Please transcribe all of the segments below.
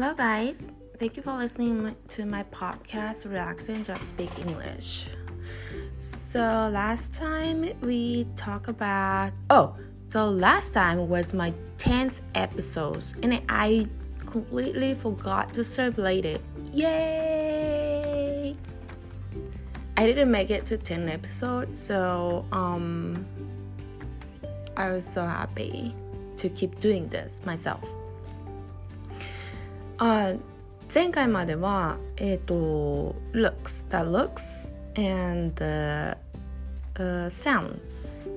Hello, guys. Thank you for listening to my podcast, Relax and Just Speak English. So, last time we talked about. Oh, so last time was my 10th episode, and I completely forgot to celebrate it. Yay! I didn't make it to 10 episodes, so um, I was so happy to keep doing this myself. あ前回までは、えっ、と looks, the looks and the、uh, sounds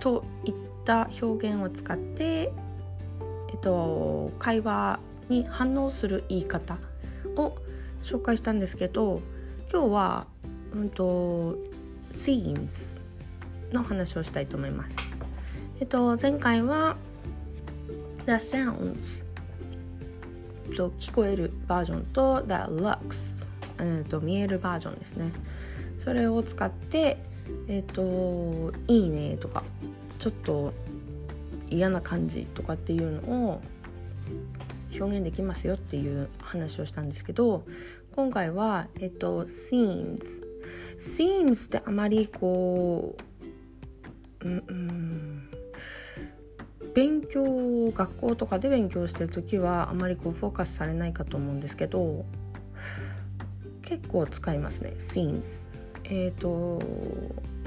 といった表現を使って、えっ、と会話に反応する言い方を紹介したんですけど今日は、うんと、scenes の話をしたいと思います。えっと前回は the sounds と聞こえるバージョンと The Lux、えー、と見えるバージョンですね。それを使ってえっ、ー、といいねとかちょっと嫌な感じとかっていうのを表現できますよっていう話をしたんですけど今回はえっ、ー、と scenes scenes ってあまりこううんうん勉強学校とかで勉強してる時はあまりこうフォーカスされないかと思うんですけど結構使いますね seems えっ、ー、と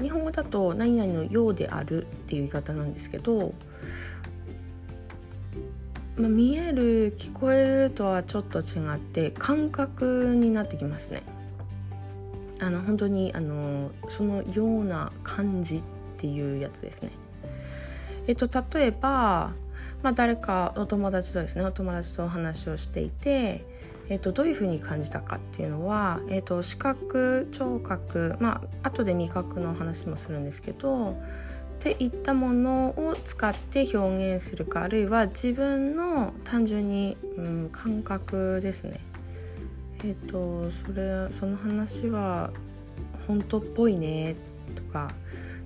日本語だと何々のようであるっていう言い方なんですけど、まあ、見える聞こえるとはちょっと違って感覚になってきますね。あの本当にあのそのような感じっていうやつですね。えっと、例えば、まあ、誰かお友達とですねお友達とお話をしていて、えっと、どういうふうに感じたかっていうのは、えっと、視覚聴覚まあ後で味覚の話もするんですけどっていったものを使って表現するかあるいは自分の単純に、うん、感覚ですね。えっとそれその話は本当っぽいねとか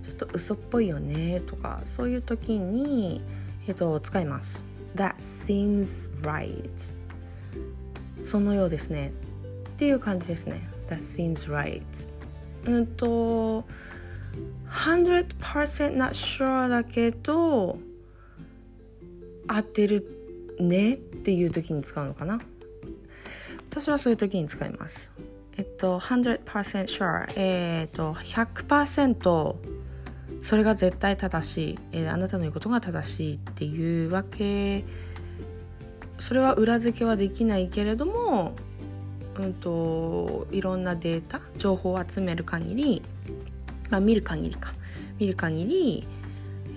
ちょっと嘘っぽいよねとかそういう時に、えっと、使います。That seems right. そのようですね。っていう感じですね。That seems right. うんと100% not sure だけど合ってるねっていう時に使うのかな。私はそういう時に使います。えっと100% sure えっと100%それが絶対正しい、えー、あなたの言うことが正しいっていうわけ。それは裏付けはできないけれども、うんと、いろんなデータ情報を集める限り、まあ、見る限りか。見る限り、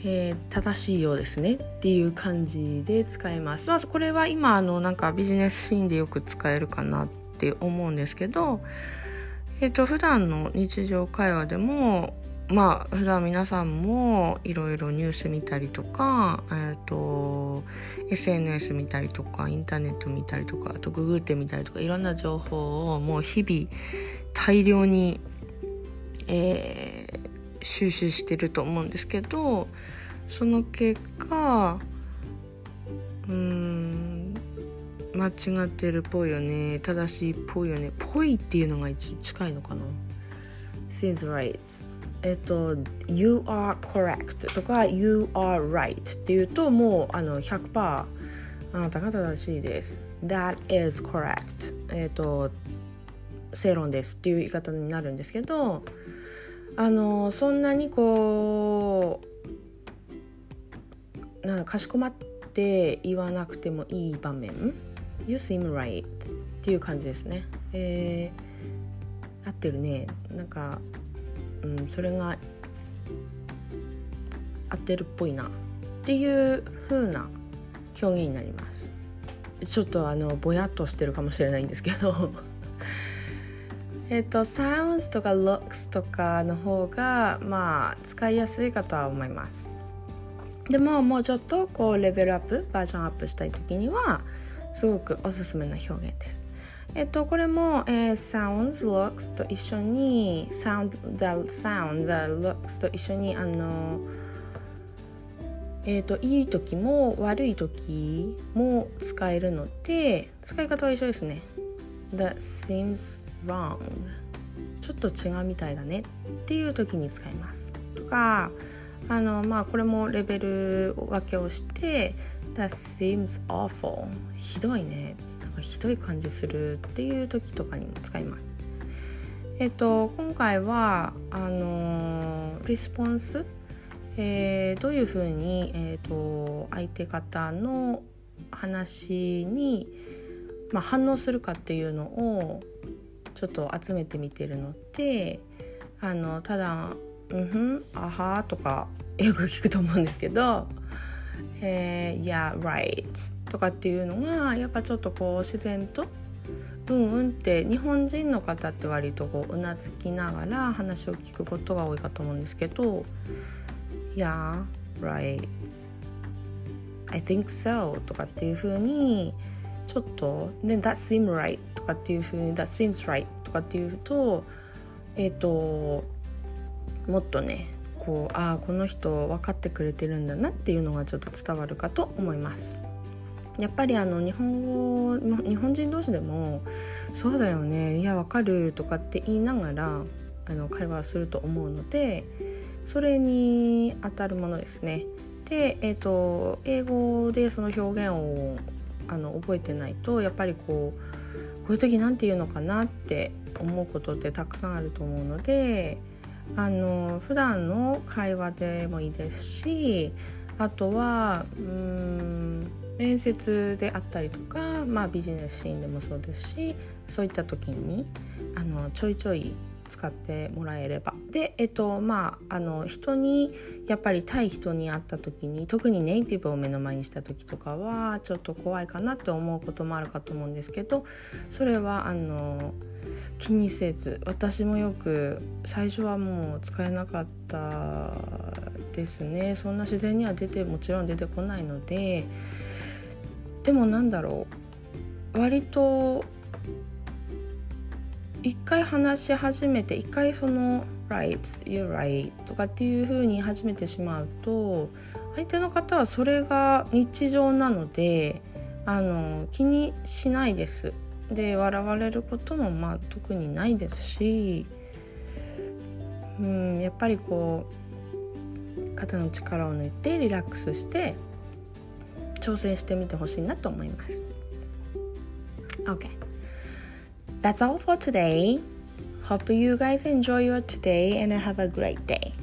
えー、正しいようですねっていう感じで使えます。まあ、これは今あのなんかビジネスシーンでよく使えるかなって思うんですけど、えーと普段の日常会話でもまあ普段皆さんもいろいろニュース見たりとか、えーと、SNS 見たりとかインターネット見たりとかあとググってみたりとかいろんな情報をもう日々大量に、えー、収集してると思うんですけどその結果うん間違ってるっぽいよね正しいっぽいよねぽいっていうのが一近いのかな。Seems right. えっと「You are correct」とか「You are right」っていうともうあの100%あなたが正しいです「That is correct」えっと正論です。っていう言い方になるんですけどあのそんなにこうなんかかしこまって言わなくてもいい場面「You seem right」っていう感じですね。えー、合ってるね。なんかうん、それが合ってるっぽいなっていう風な表現になります。ちょっとあのぼやっとしてるかもしれないんですけど。えっと sounds とか looks とかの方がまあ使いやすいかとは思います。でももうちょっとこうレベルアップバージョンアップしたい時にはすごくおすすめな表現です。えっと、これも、えー、sounds, looks と一緒に sound, the sound, the looks と一緒にあのえーと、いい時も悪い時も使えるので使い方は一緒ですね。That seems wrong ちょっと違うみたいだねっていう時に使います。とかあのまあこれもレベル分けをして That seems awful ひどいねかひどい感じするっていう時とかにも使います。えっと今回はあのリスポンスえー、どういうふうに、えーと、相手方の話に、まあ、反応するかっていうのをちょっと集めてみてるのであのただ「うんふんあは」とかよく聞くと思うんですけど「えー、Yeah right」とかっていうのがやっぱちょっとこう自然とうんうんって日本人の方って割とこううなずきながら話を聞くことが多いかと思うんですけど Yeah, right. I think so とかっていう風にちょっとで That seems right とかっていう風に That seems right とかっていうとえっ、ー、ともっとねこうああこの人分かってくれてるんだなっていうのがちょっと伝わるかと思います。やっぱりあの日本語日本人同士でも「そうだよねいやわかる」とかって言いながらあの会話すると思うのでそれに当たるものですね。で、えーと、英語でその表現をあの覚えてないとやっぱりこうこういう時何て言うのかなって思うことってたくさんあると思うのであの普段の会話でもいいですしあとはうん面接であったりとか、まあ、ビジネスシーンでもそうですしそういった時にあのちょいちょい使ってもらえれば。でえっとまああの人にやっぱり対人に会った時に特にネイティブを目の前にした時とかはちょっと怖いかなって思うこともあるかと思うんですけどそれはあの気にせず私もよく最初はもう使えなかったですね。そんな自然には出てもちろん出てこないのででもなんだろう割と一回話し始めて一回その「right」「you're right」とかっていう風に始めてしまうと相手の方はそれが日常なのであの気にしないです。で笑われることもまあ特にないですし、うん、やっぱりこう肩の力を抜いてリラックスして挑戦してみてほしいなと思います。OK That's all for today. Hope you guys enjoy your today and have a great day.